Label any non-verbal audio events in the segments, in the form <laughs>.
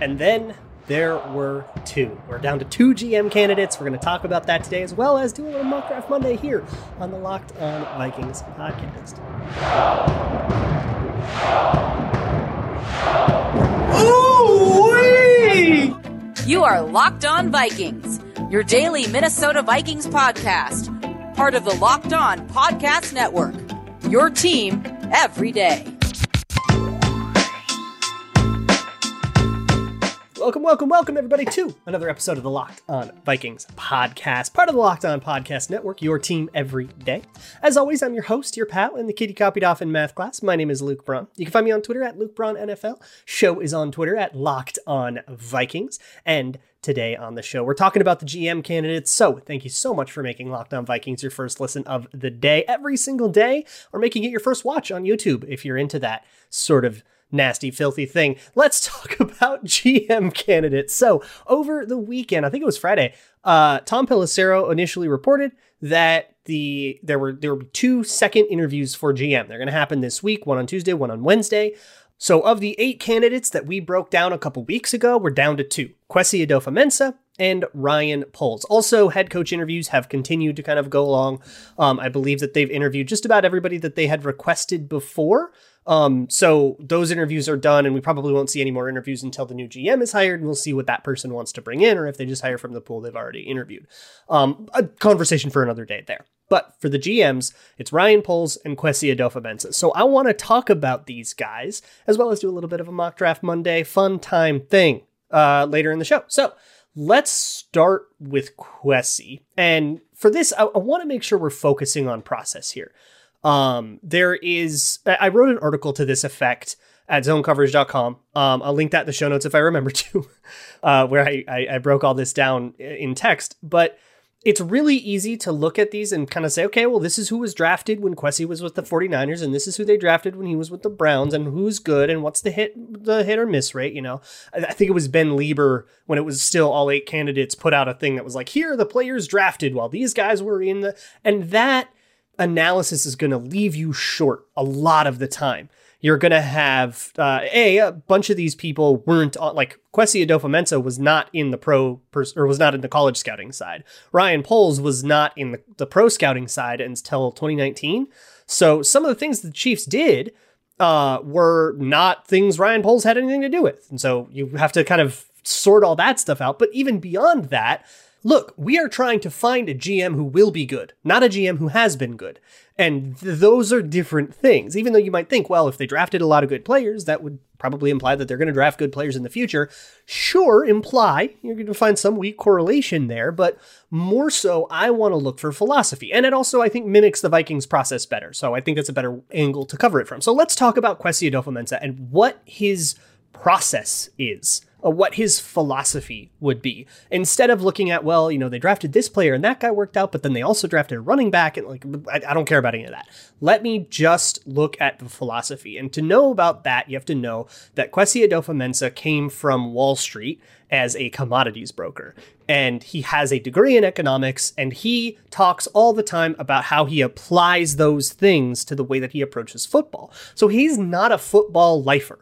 And then there were two. We're down to two GM candidates. We're going to talk about that today, as well as do a little mock draft Monday here on the Locked On Vikings podcast. Ooh-wee! You are Locked On Vikings, your daily Minnesota Vikings podcast, part of the Locked On Podcast Network. Your team every day. Welcome, welcome, welcome, everybody, to another episode of the Locked On Vikings podcast, part of the Locked On Podcast Network, your team every day. As always, I'm your host, your pal, and the kid you copied off in math class. My name is Luke Braun. You can find me on Twitter at Luke Braun NFL. Show is on Twitter at Locked On Vikings. And today on the show, we're talking about the GM candidates. So thank you so much for making Locked On Vikings your first listen of the day every single day, or making it your first watch on YouTube if you're into that sort of nasty, filthy thing. Let's talk <laughs> about GM candidates. So, over the weekend, I think it was Friday, uh, Tom Pelissero initially reported that the there were there were two second interviews for GM. They're going to happen this week, one on Tuesday, one on Wednesday. So, of the eight candidates that we broke down a couple weeks ago, we're down to two: Kwesi Adofo-Mensah and Ryan Poles. Also, head coach interviews have continued to kind of go along. Um, I believe that they've interviewed just about everybody that they had requested before. Um, so those interviews are done, and we probably won't see any more interviews until the new GM is hired, and we'll see what that person wants to bring in, or if they just hire from the pool they've already interviewed. Um, a conversation for another day there. But for the GMs, it's Ryan Poles and Kwesi Adofo-Mensah. So I want to talk about these guys, as well as do a little bit of a mock draft Monday fun time thing uh, later in the show. So let's start with Kwesi. And for this, I, I want to make sure we're focusing on process here. Um, there is, I wrote an article to this effect at zonecoverage.com. Um, I'll link that in the show notes if I remember to, <laughs> uh, where I, I, I, broke all this down in text. But it's really easy to look at these and kind of say, okay, well, this is who was drafted when Kwesi was with the 49ers, and this is who they drafted when he was with the Browns, and who's good, and what's the hit, the hit or miss rate. You know, I think it was Ben Leber when it was still all eight candidates put out a thing that was like, here are the players drafted while these guys were in the, and that analysis is going to leave you short a lot of the time. You're going to have uh, a a bunch of these people weren't on, like Kwesi Adofo-Mensah was not in the pro pers- or was not in the college scouting side. Ryan Poles was not in the, the pro scouting side until 2019. So some of the things the Chiefs did uh, were not things Ryan Poles had anything to do with, and so you have to kind of sort all that stuff out. But even beyond that, look, we are trying to find a GM who will be good, not a GM who has been good. And th- those are different things. Even though you might think, well, if they drafted a lot of good players, that would probably imply that they're going to draft good players in the future. Sure, imply you're going to find some weak correlation there, but more so, I want to look for philosophy. And it also, I think, mimics the Vikings process better. So I think that's a better angle to cover it from. So let's talk about Kwesi Adofo-Mensah and what his process is Uh, what his philosophy would be. Instead of looking at well you know they drafted this player and that guy worked out but then they also drafted a running back and like I, I don't care about any of that. Let me just look at the philosophy. And to know about that you have to know that Kwesi Adofo-Mensah came from Wall Street as a commodities broker. And he has a degree in economics and he talks all the time about how he applies those things to the way that he approaches football. So he's not a football lifer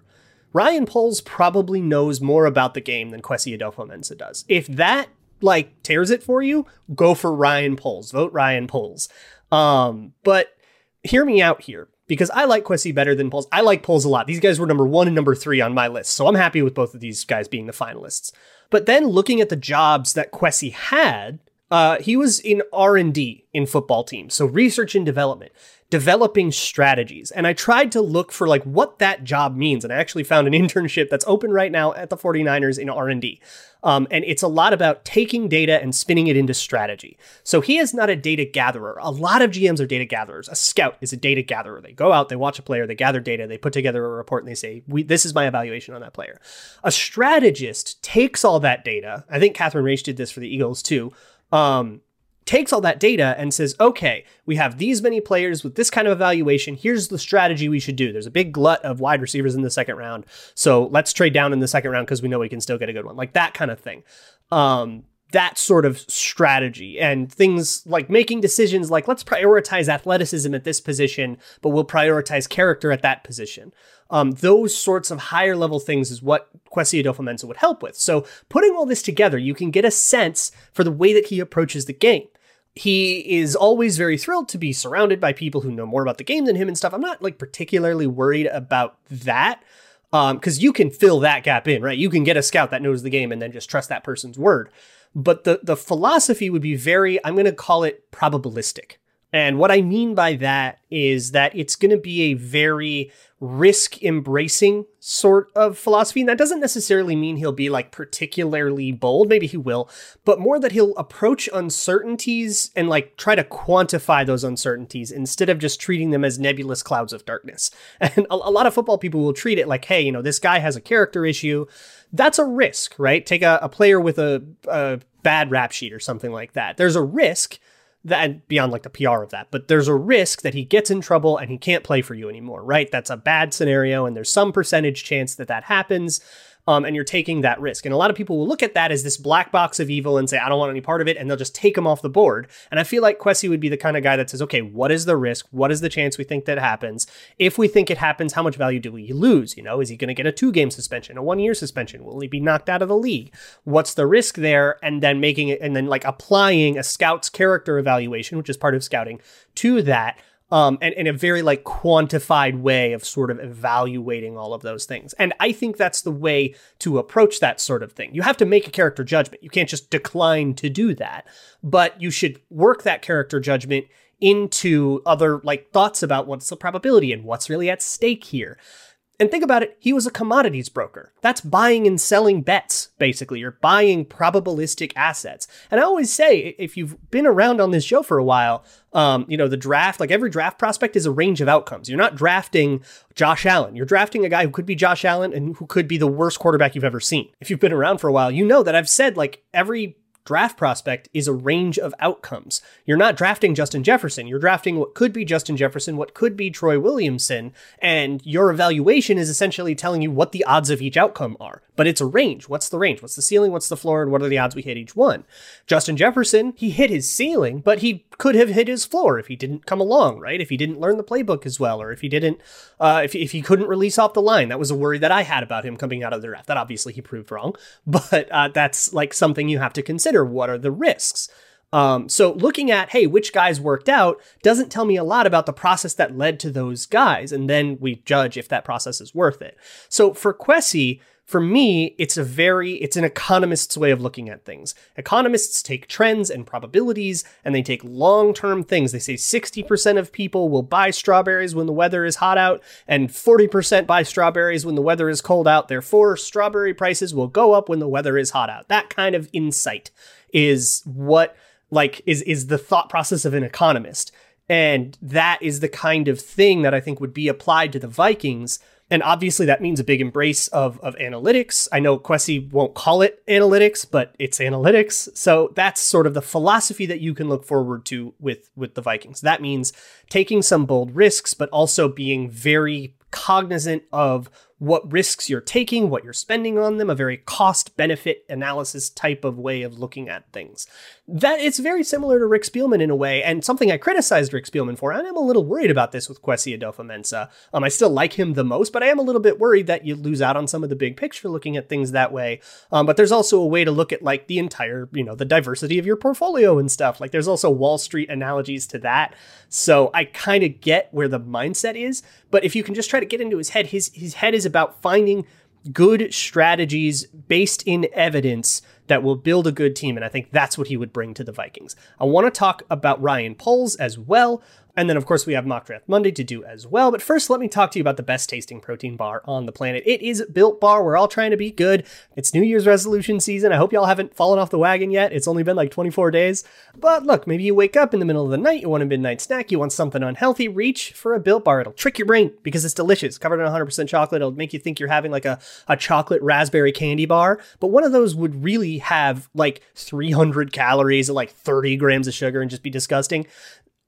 Ryan Poles probably knows more about the game than Kwesi Adofo-Mensah does. If that like tears it for you, go for Ryan Poles. Vote Ryan Poles. Um, but hear me out here because I like Kwesi better than Poles. I like Poles a lot. These guys were number one and number three on my list, so I'm happy with both of these guys being the finalists. But then looking at the jobs that Kwesi had, uh, he was in R and D in football teams, so research and development developing strategies. And I tried to look for like what that job means. And I actually found an <laughs> internship that's open right now at the 49ers in R&D. Um, and it's a lot about taking data and spinning it into strategy. So he is not a data gatherer. A lot of GMs are data gatherers. A scout is a data gatherer. They go out, they watch a player, they gather data, they put together a report, and they say, "This is my evaluation on that player." A strategist takes all that data. I think Catherine Raiche did this for the Eagles too. Um, takes all that data and says, okay, we have these many players with this kind of evaluation. Here's the strategy we should do. There's a big glut of wide receivers in the second round. So let's trade down in the second round because we know we can still get a good one. Like that kind of thing. Um, that sort of strategy and things like making decisions like let's prioritize athleticism at this position, but we'll prioritize character at that position. Um, those sorts of higher level things is what Kwesi Adofo-Mensah would help with. So putting all this together, you can get a sense for the way that he approaches the game. He is always very thrilled to be surrounded by people who know more about the game than him and stuff. I'm not like particularly worried about that because um, you can fill that gap in, right? You can get a scout that knows the game and then just trust that person's word. But the the philosophy would be very, I'm going to call it probabilistic. And what I mean by that is that it's going to be a very risk embracing sort of philosophy. And that doesn't necessarily mean he'll be like particularly bold. Maybe he will, but more that he'll approach uncertainties and like try to quantify those uncertainties instead of just treating them as nebulous clouds of darkness. <laughs> And a, a lot of football people will treat it like, hey, you know, this guy has a character issue. That's a risk, right? Take a, a player with a, a bad rap sheet or something like that. There's a risk that beyond like the PR of that, but there's a risk that he gets in trouble and he can't play for you anymore, right? That's a bad scenario, and there's some percentage chance that that happens um, and you're taking that risk. And a lot of people will look at that as this black box of evil and say, I don't want any part of it, and they'll just take him off the board. And I feel like Kwesi would be the kind of guy that says, okay, what is the risk? What is the chance we think that happens? If we think it happens, how much value do we lose? You know, is he going to get a two game suspension, a one year suspension? Will he be knocked out of the league? What's the risk there? And then making it, and then like applying a scout's character evaluation, which is part of scouting, to that um, and in a very like quantified way of sort of evaluating all of those things. And I think that's the way to approach that sort of thing. You have to make a character judgment. You can't just decline to do that, but you should work that character judgment into other like thoughts about what's the probability and what's really at stake here. And think about it, he was a commodities broker. That's buying and selling bets, basically. You're buying probabilistic assets. And I always say, if you've been around on this show for a while, um, you know, the draft, like every draft prospect is a range of outcomes. You're not drafting Josh Allen. You're drafting a guy who could be Josh Allen and who could be the worst quarterback you've ever seen. If you've been around for a while, you know that I've said like every draft prospect is a range of outcomes. You're not drafting Justin Jefferson. You're drafting what could be Justin Jefferson, what could be Troy Williamson, and your evaluation is essentially telling you what the odds of each outcome are. But it's a range. What's the range? What's the ceiling? What's the floor? And what are the odds we hit each one? Justin Jefferson, he hit his ceiling, but he could have hit his floor if he didn't come along, right? If he didn't learn the playbook as well, or if he didn't, uh, if, if he couldn't release off the line. That was a worry that I had about him coming out of the draft. That obviously he proved wrong, <laughs> but uh, that's like something you have to consider. What are the risks? Um, so looking at, hey, which guys worked out doesn't tell me a lot about the process that led to those guys. And then we judge if that process is worth it. So for Kwesi, for me, it's a very, it's an economist's way of looking at things. Economists take trends and probabilities and they take long term things. They say 60% of people will buy strawberries when the weather is hot out and 40% buy strawberries when the weather is cold out. Therefore, strawberry prices will go up when the weather is hot out. That kind of insight is what, like, is, is the thought process of an economist. And that is the kind of thing that I think would be applied to the Vikings and obviously, that means a big embrace of, of analytics. I know Kwesi won't call it analytics, but it's analytics. So that's sort of the philosophy that you can look forward to with, with the Vikings. That means taking some bold risks, but also being very cognizant of what risks you're taking, what you're spending on them, a very cost benefit analysis type of way of looking at things. That it's very similar to Rick Spielman in a way, and something I criticized Rick Spielman for. And I'm a little worried about this with Kwesi Adofo-Mensah. Um, I still like him the most, but I am a little bit worried that you lose out on some of the big picture looking at things that way. Um, but there's also a way to look at like the entire, you know, the diversity of your portfolio and stuff. Like there's also Wall Street analogies to that. So I kind of get where the mindset is, but if you can just try to get into his head, his his head is about finding good strategies based in evidence that will build a good team. And I think that's what he would bring to the Vikings. I want to talk about Ryan Poles as well. And then, of course, we have Mock Draft Monday to do as well. But first, let me talk to you about the best tasting protein bar on the planet. It is Built Bar. We're all trying to be good. It's New Year's resolution season. I hope y'all haven't fallen off the wagon yet. It's only been like 24 days. But look, maybe you wake up in the middle of the night, you want a midnight snack, you want something unhealthy, reach for a Built Bar. It'll trick your brain because it's delicious, covered in 100% chocolate. It'll make you think you're having like a, a chocolate raspberry candy bar. But one of those would really have like 300 calories like 30 grams of sugar and just be disgusting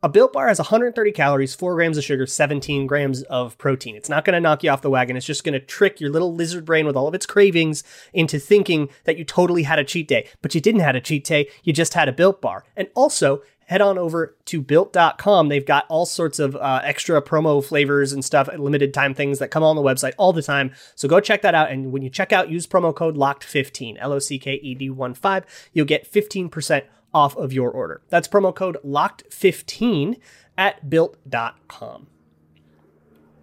A Built Bar has 130 calories, 4 grams of sugar, 17 grams of protein. It's not going to knock you off the wagon. It's just going to trick your little lizard brain with all of its cravings into thinking that you totally had a cheat day. But you didn't have a cheat day, you just had a Built Bar. And also, head on over to built.com. They've got all sorts of uh, extra promo flavors and stuff, limited time things that come on the website all the time. So go check that out. And when you check out, use promo code LOCKED15, L O C K E D 1 5. You'll get 15% off of your order. That's promo code LOCKED15 at built.com.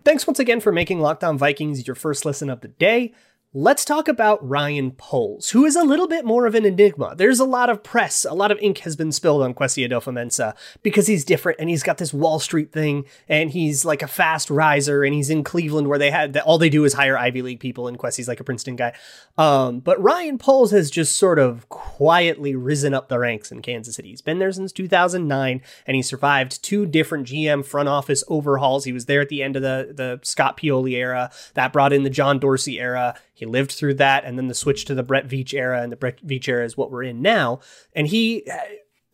Thanks once again for making Locked On Vikings your first listen of the day. Let's talk about Ryan Poles, who is a little bit more of an enigma. There's a lot of press, a lot of ink has been spilled on Kwesi Adofo-Mensah because he's different and he's got this Wall Street thing and he's like a fast riser and he's in Cleveland where they had all they do is hire Ivy League people and Kwesi's like a Princeton guy. Um, but Ryan Poles has just sort of quietly risen up the ranks in Kansas City. He's been there since 2009 and he survived two different GM front office overhauls. He was there at the end of the the Scott Pioli era that brought in the John Dorsey era. He lived through that, and then the switch to the Brett Veach era, and the Brett Veach era is what we're in now. And he uh,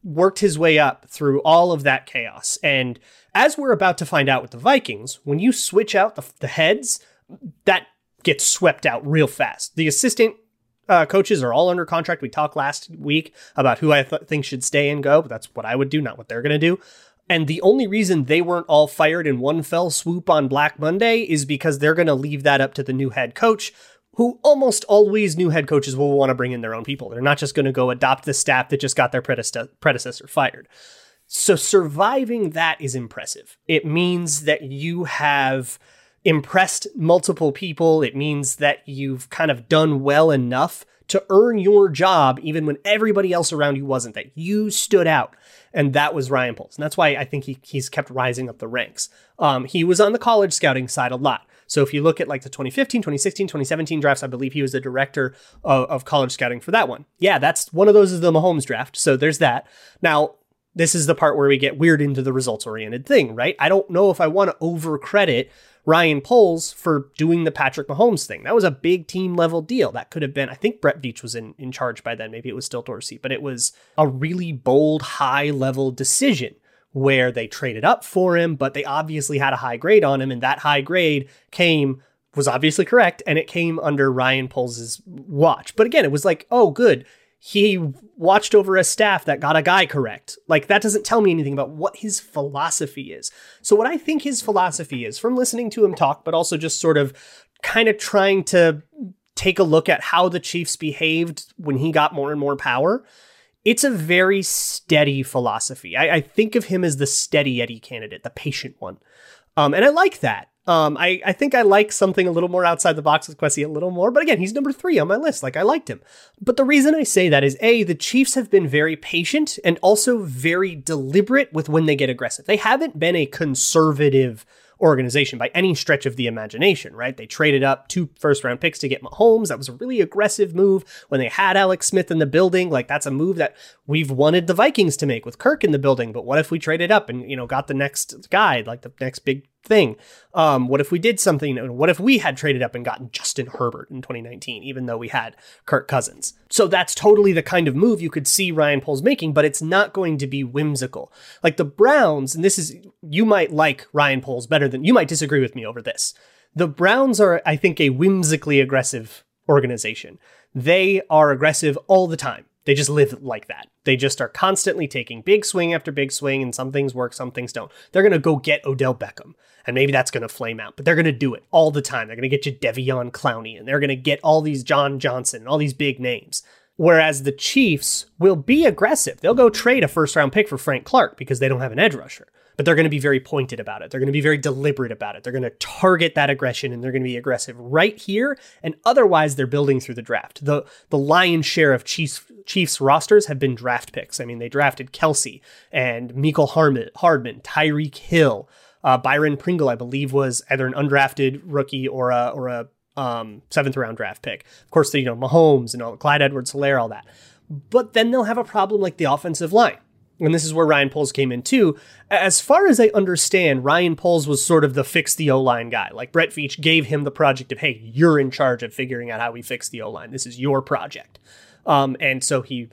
worked his way up through all of that chaos. And as we're about to find out with the Vikings, when you switch out the, the heads, that gets swept out real fast. The assistant uh, coaches are all under contract. We talked last week about who I th- think should stay and go, but that's what I would do, not what they're going to do. And the only reason they weren't all fired in one fell swoop on Black Monday is because they're going to leave that up to the new head coach, who almost always new head coaches will want to bring in their own people. They're not just going to go adopt the staff that just got their predecessor fired. So surviving that is impressive. It means that you have impressed multiple people. It means that you've kind of done well enough to earn your job even when everybody else around you wasn't, that you stood out. And that was Ryan Poles. And that's why I think he, he's kept rising up the ranks. Um, he was on the college scouting side a lot. So if you look at like the 2015, 2016, 2017 drafts, I believe he was the director of, of college scouting for that one. Yeah, that's one of those is the Mahomes draft. So there's that. Now, this is the part where we get weird into the results oriented thing, right? I don't know if I want to over credit Ryan Poles for doing the Patrick Mahomes thing. That was a big team level deal. That could have been, I think Brett Veach was in, in charge by then. Maybe it was still Dorsey, but it was a really bold, high level decision where they traded up for him, but they obviously had a high grade on him, and that high grade came was obviously correct, and it came under Ryan Poles' watch. But again, it was like, oh, good. He watched over a staff that got a guy correct. Like, that doesn't tell me anything about what his philosophy is. So, what I think his philosophy is from listening to him talk, but also just sort of kind of trying to take a look at how the Chiefs behaved when he got more and more power, it's a very steady philosophy. I, I, think of him as the steady Eddie candidate, the patient one. Um, and I like that. Um, I, I think I like something a little more outside the box with Kwesi a little more. But again, he's number three on my list. Like, I liked him. But the reason I say that is A, the Chiefs have been very patient and also very deliberate with when they get aggressive. They haven't been a conservative organization by any stretch of the imagination, right? They traded up two first round picks to get Mahomes. That was a really aggressive move when they had Alex Smith in the building. Like that's a move that we've wanted the Vikings to make with Kirk in the building. But what if we traded up and, you know, got the next guy, like the next big thing. Um, what if we did something? What if we had traded up and gotten Justin Herbert in 2019, even though we had Kirk Cousins? So that's totally the kind of move you could see Ryan Poles making, but it's not going to be whimsical. Like the Browns, and this is, you might like Ryan Poles better than, you might disagree with me over this. The Browns are, I think, a whimsically aggressive organization. They are aggressive all the time. They just live like that. They just are constantly taking big swing after big swing, and some things work, some things don't. They're going to go get Odell Beckham, and maybe that's going to flame out, but they're going to do it all the time. They're going to get you Devion Clowney, and they're going to get all these John Johnson, all these big names. Whereas the Chiefs will be aggressive. They'll go trade a first round pick for Frank Clark because they don't have an edge rusher but they're going to be very pointed about it. They're going to be very deliberate about it. They're going to target that aggression and they're going to be aggressive right here. And otherwise, they're building through the draft. The the lion's share of Chiefs Chiefs rosters have been draft picks. I mean, they drafted Kelce and Mecole Hardman, Hardman Tyreek Hill, uh, Byron Pringle, I believe, was either an undrafted rookie or a or a um, seventh round draft pick. Of course, you know Mahomes and all, Clyde Edwards-Helaire, all that. But then they'll have a problem like the offensive line and this is where Ryan Poles came in too. As far as I understand, Ryan Poles was sort of the fix the O line guy. Like Brett Veach gave him the project of, hey, you're in charge of figuring out how we fix the O line. This is your project. Um, and so he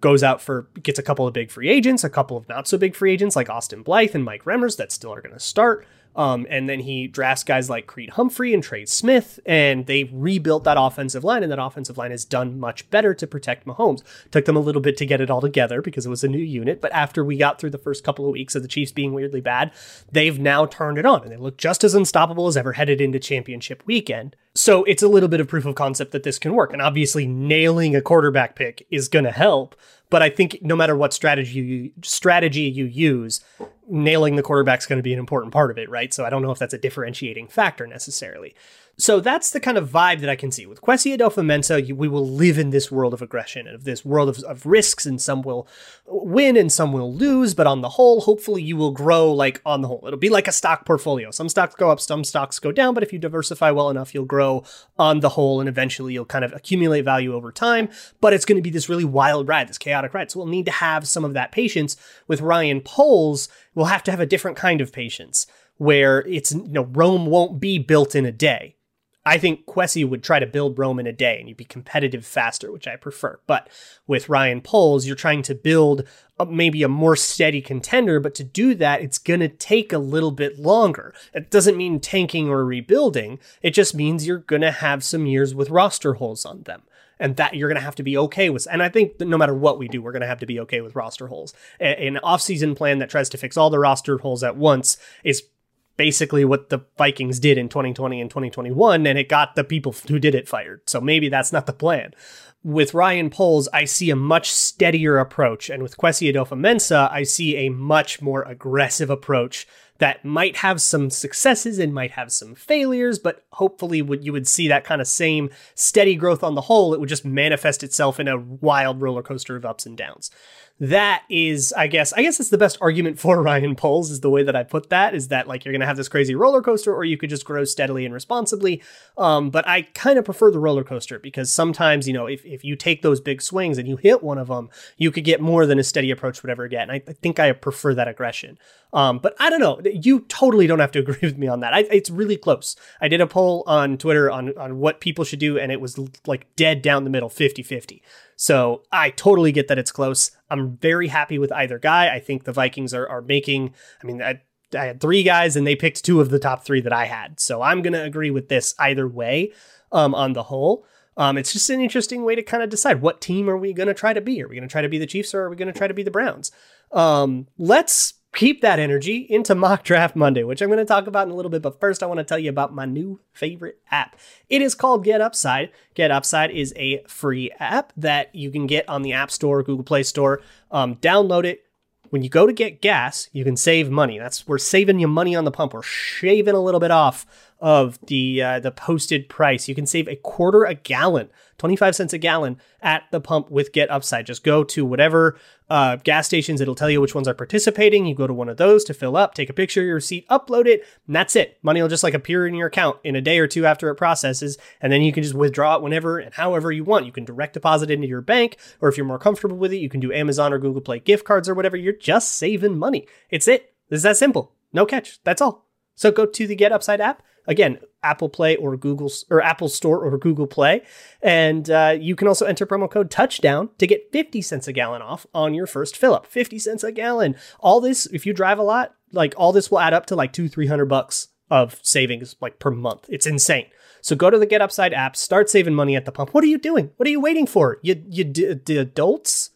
goes out for gets a couple of big free agents, a couple of not so big free agents like Austin Blythe and Mike Remmers that still are going to start. Um, and then he drafts guys like Creed Humphrey and Trey Smith, and they rebuilt that offensive line, and that offensive line has done much better to protect Mahomes. Took them a little bit to get it all together because it was a new unit, but after we got through the first couple of weeks of the Chiefs being weirdly bad, they've now turned it on, and they look just as unstoppable as ever headed into championship weekend. So it's a little bit of proof of concept that this can work, and obviously nailing a quarterback pick is going to help. But I think no matter what strategy you strategy you use, nailing the quarterback is going to be an important part of it, right? So I don't know if that's a differentiating factor necessarily. So that's the kind of vibe that I can see. With Kwesi Adofo-Mensah, we will live in this world of aggression and of this world of, of risks, and some will win and some will lose. But on the whole, hopefully you will grow like on the whole. It'll be like a stock portfolio. Some stocks go up, some stocks go down. But if you diversify well enough, you'll grow on the whole, and eventually you'll kind of accumulate value over time. But it's going to be this really wild ride, this chaotic ride. So we'll need to have some of that patience. With Ryan Poles, we'll have to have a different kind of patience where it's, you know, Rome won't be built in a day I think Kwesi would try to build Rome in a day and you'd be competitive faster, which I prefer. But with Ryan Poles, you're trying to build a, maybe a more steady contender, but to do that, it's going to take a little bit longer. It doesn't mean tanking or rebuilding. It just means you're going to have some years with roster holes on them and that you're going to have to be okay with. And I think no matter what we do, we're going to have to be okay with roster holes. An offseason plan that tries to fix all the roster holes at once is basically what the Vikings did in 2020 and 2021, and it got the people who did it fired. So maybe that's not the plan. With Ryan Poles, I see a much steadier approach, and with Kwesi Adofo-Mensah, I see a much more aggressive approach that might have some successes and might have some failures, but hopefully would you would see that kind of same steady growth on the whole. It would just manifest itself in a wild roller coaster of ups and downs that is, I guess, I guess it's the best argument for <laughs> Ryan Poles is the way that I put that is that like you're to have this crazy roller coaster or you could just grow steadily and responsibly. Um, but I kind of prefer the roller coaster because sometimes, you know, if, if you take those big swings and you hit one of them, you could get more than a steady approach would ever get. And I, I think I prefer that aggression. Um, but I don't know. You totally don't have to <laughs> agree with me on that. I, it's really close. I did a poll on Twitter on, on what people should do, and it was like dead down the middle, 50 50. So I totally get that it's close. I'm very happy with either guy. I think the Vikings are, are making, I mean, I, I had three guys and they picked two of the top three that I had. So I'm going to agree with this either way um, on the whole. Um, it's just an interesting way to kind of decide what team are we going to try to be? Are we going to try to be the Chiefs or are we going to try to be the Browns? Um, let's keep that energy into Mock Draft Monday, which I'm going to talk about in a little bit. But first, I want to tell you about my new favorite app. It is called Get Upside. Get Upside is a free app that you can get on the App Store, Google Play Store. Um, download it. When you go to get gas, you can save money. That's we're saving you money on the pump. We're shaving a little bit off of the uh, the posted price. You can save a quarter a gallon, 25 cents a gallon at the pump with Get Upside. Just go to whatever uh, gas stations. It'll tell you which ones are participating. You go to one of those to fill up, take a picture of your receipt, upload it, and that's it. Money will just like appear in your account in a day or two after it processes, and then you can just withdraw it whenever and however you want. You can direct deposit into your bank, or if you're more comfortable with it, you can do Amazon or Google Play gift cards or whatever. You're just saving money. It's it. It's that simple. No catch. That's all. So go to the Get Upside app Again, Apple Play or Google or Apple Store or Google Play, and uh, you can also enter promo code Touchdown to get 50 cents a gallon off on your first fill up. 50 cents a gallon. All this, if you drive a lot, like all this will add up to like two, three hundred bucks of savings like per month. It's insane. So go to the Get Upside app, start saving money at the pump. What are you doing? What are you waiting for? You you d- d- adults.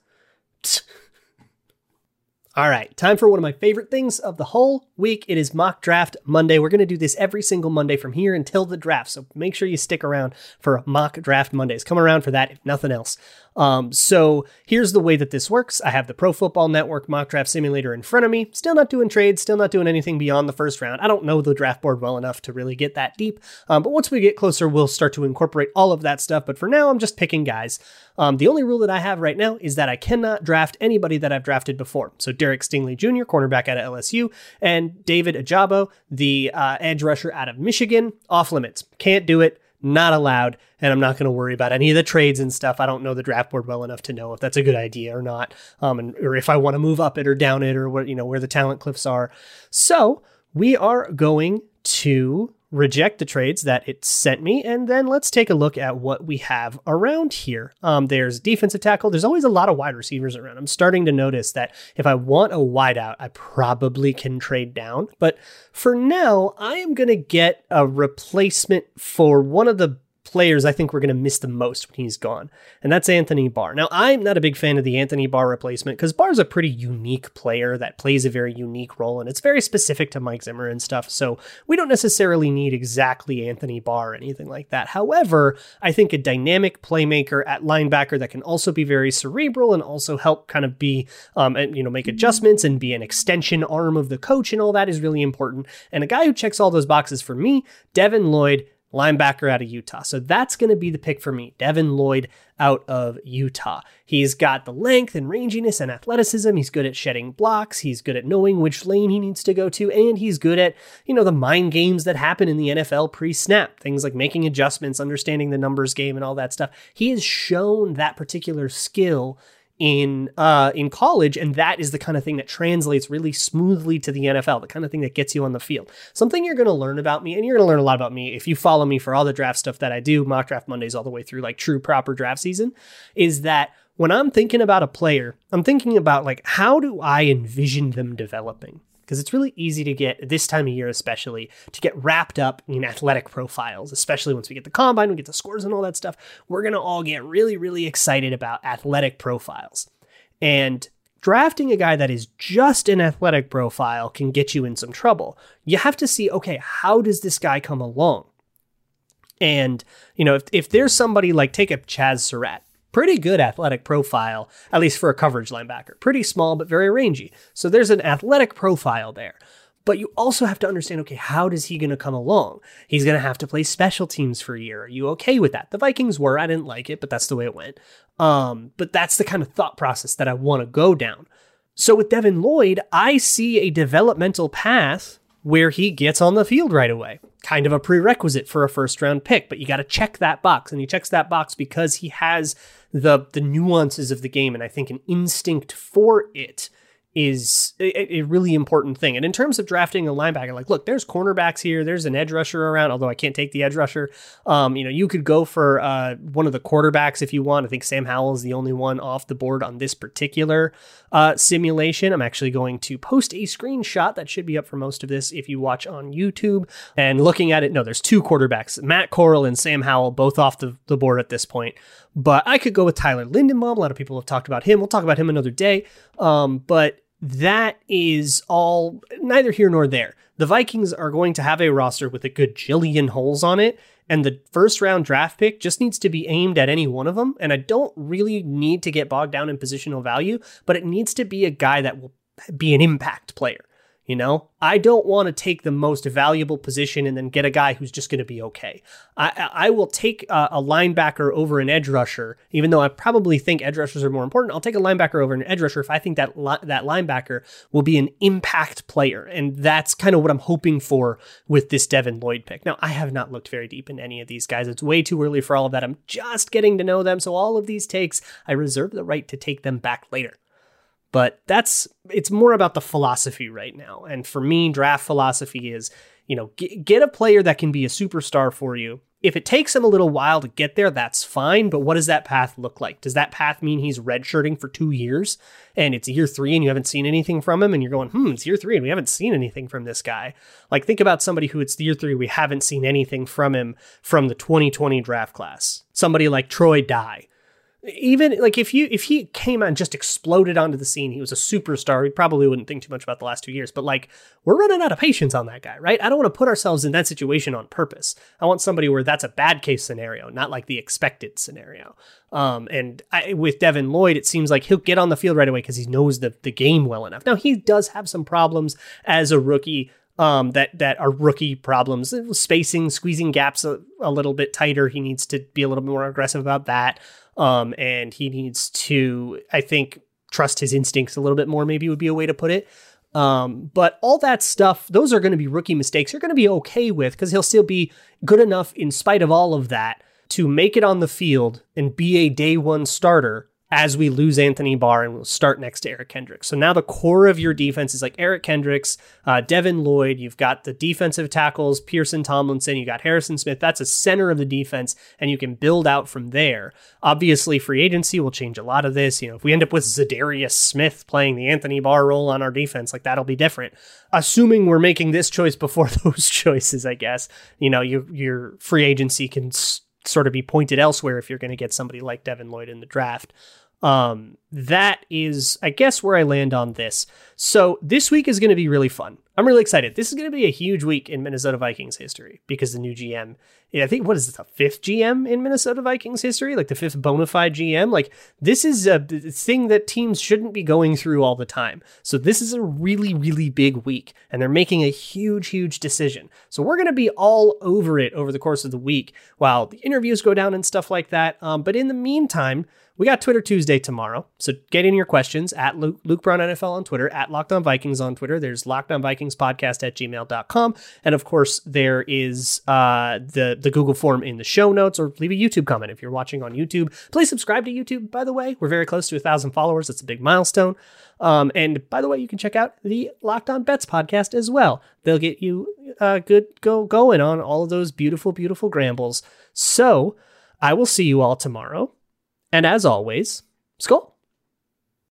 All right, time for one of my favorite things of the whole week. It is mock draft Monday. We're going to do this every single Monday from here until the draft. So make sure you stick around for mock draft Mondays. Come around for that, if nothing else. Um, so here's the way that this works. I have the Pro Football Network mock draft simulator in front of me. Still not doing trades, still not doing anything beyond the first round. I don't know the draft board well enough to really get that deep. Um, but once we get closer, we'll start to incorporate all of that stuff. But for now, I'm just picking guys. Um, the only rule that I have right now is that I cannot draft anybody that I've drafted before. So Derek Stingley Jr., cornerback out of LSU, and David Ojabo, the uh, edge rusher out of Michigan, off limits. Can't do it not allowed. And I'm not going to worry about any of the trades and stuff. I don't know the draft board well enough to know if that's a good idea or not, um, and or if I want to move up it or down it or what you know where the talent cliffs are. So we are going to reject the trades that it sent me, and then let's take a look at what we have around here. Um, there's defensive tackle. There's always a lot of wide receivers around. I'm starting to notice that if I want a wideout, I probably can trade down. But for now, I am going to get a replacement for one of the players I think we're going to miss the most when he's gone, and that's Anthony Barr. Now, I'm not a big fan of the Anthony Barr replacement because Barr's a pretty unique player that plays a very unique role, and it's very specific to Mike Zimmer and stuff, so we don't necessarily need exactly Anthony Barr or anything like that. However, I think a dynamic playmaker at linebacker that can also be very cerebral and also help kind of be, um, and, you know, make adjustments and be an extension arm of the coach and all that is really important. And a guy who checks all those boxes for me, Devin Lloyd, linebacker out of Utah. So that's going to be the pick for me. Devin Lloyd out of Utah. He's got the length and ranginess and athleticism. He's good at shedding blocks. He's good at knowing which lane he needs to go to. And he's good at, you know, the mind games that happen in the NFL pre snap. Things like making adjustments, understanding the numbers game, and all that stuff. He has shown that particular skill in uh, in college, and that is the kind of thing that translates really smoothly to the NFL, the kind of thing that gets you on the field. Something you're going to learn about me, and you're going to learn a lot about me if you follow me for all the draft stuff that I do, mock draft Mondays all the way through like true proper draft season, is that when I'm thinking about a player, I'm thinking about like how do I envision them developing? Because it's really easy to get this time of year, especially to get wrapped up in athletic profiles, especially once we get the combine, we get the scores and all that stuff. We're going to all get really, really excited about athletic profiles. And drafting a guy that is just an athletic profile can get you in some trouble. You have to see, okay, how does this guy come along? And, you know, if, if there's somebody like, take a Chaz Surratt, pretty good athletic profile, at least for a coverage linebacker. Pretty small, but very rangy. So there's an athletic profile there. But you also have to understand okay, how does he going to come along? He's going to have to play special teams for a year. Are you okay with that? The Vikings were. I didn't like it, but that's the way it went. Um, but that's the kind of thought process that I want to go down. So with Devin Lloyd, I see a developmental path where he gets on the field right away. Kind of a prerequisite for a first round pick, but you got to check that box. And he checks that box because he has the the nuances of the game and I think an instinct for it is a, a, really important thing. And in terms of drafting a linebacker, like, look, there's cornerbacks here, there's an edge rusher around, although I can't take the edge rusher. Um, you know, you could go for uh, one of the quarterbacks if you want. I think Sam Howell is the only one off the board on this particular uh, simulation. I'm actually going to post a screenshot that should be up for most of this if you watch on YouTube. And looking at it, no, there's two quarterbacks, Matt Corral and Sam Howell, both off the, the board at this point. But I could go with Tyler Linderbaum. A lot of people have talked about him. We'll talk about him another day. Um, but that is all neither here nor there. The Vikings are going to have a roster with a good jillion holes on it, and the first round draft pick just needs to be aimed at any one of them. And I don't really need to get bogged down in positional value, but it needs to be a guy that will be an impact player. You know, I don't want to take the most valuable position and then get a guy who's just going to be okay. I, I will take a, a, linebacker over an edge rusher, even though I probably think edge rushers are more important. I'll take a linebacker over an edge rusher if I think that li- that linebacker will be an impact player, and that's kind of what I'm hoping for with this Devin Lloyd pick. Now, I have not looked very deep in any of these guys. It's way too early for all of that. I'm just getting to know them, so all of these takes, I reserve the right to take them back later. But that's it's more about the philosophy right now. And for me, draft philosophy is, you know, get, get a player that can be a superstar for you. If it takes him a little while to get there, that's fine. But what does that path look like? Does that path mean he's redshirting for two years and it's year three and you haven't seen anything from him and you're going, hmm, it's year three and we haven't seen anything from this guy? Like, think about somebody who it's year three, we haven't seen anything from him from the 2020 draft class. Somebody like Troy Dye even like if you if he came and just exploded onto the scene, he was a superstar. We probably wouldn't think too much about the last two years. But like we're running out of patience on that guy, right? I don't want to put ourselves in that situation on purpose. I want somebody where that's a bad case scenario, not like the expected scenario. Um, and I, with Devin Lloyd, it seems like he'll get on the field right away because he knows the the game well enough. Now he does have some problems as a rookie um, that that are rookie problems, spacing, squeezing gaps a, a, little bit tighter. He needs to be a little more aggressive about that, um, and he needs to, I think, trust his instincts a little bit more. Maybe would be a way to put it. Um, but all that stuff, those are going to be rookie mistakes. You're going to be okay with because he'll still be good enough in spite of all of that to make it on the field and be a day one starter as we lose Anthony Barr and we'll start next to Eric Kendricks. So now the core of your defense is like Eric Kendricks, uh, Devin Lloyd. You've got the defensive tackles, Pearson Tomlinson. You got Harrison Smith. That's a center of the defense, and you can build out from there. Obviously, free agency will change a lot of this. You know, if we end up with Za'Darius Smith playing the Anthony Barr role on our defense, like that'll be different. Assuming we're making this choice before <laughs> those choices, I guess. You know, your your free agency can s- sort of be pointed elsewhere if you're going to get somebody like Devin Lloyd in the draft. Um, that is, I guess, where I land on this. So this week is going to be really fun. I'm really excited. This is going to be a huge week in Minnesota Vikings history because the new GM, I think, what is it, the fifth GM in Minnesota Vikings history? Like the fifth bona fide GM? Like this is a thing that teams shouldn't be going through all the time. So this is a really, really big week and they're making a huge, huge decision. So we're going to be all over it over the course of the week while the interviews go down and stuff like that. Um, but in the meantime, we got Twitter Tuesday tomorrow. So get in your questions at Luke, Luke Braun NFL on Twitter, at Locked On Vikings on Twitter. There's On Vikings podcast at gmail.com. And of course, there is uh, the, the Google form in the show notes or leave a YouTube comment if you're watching on YouTube. Please subscribe to YouTube, by the way. We're very close to a thousand followers. That's a big milestone. Um, and by the way, you can check out the Locked On Bets podcast as well. They'll get you uh, good go going on all of those beautiful, beautiful grambles. So I will see you all tomorrow. And as always, Skull.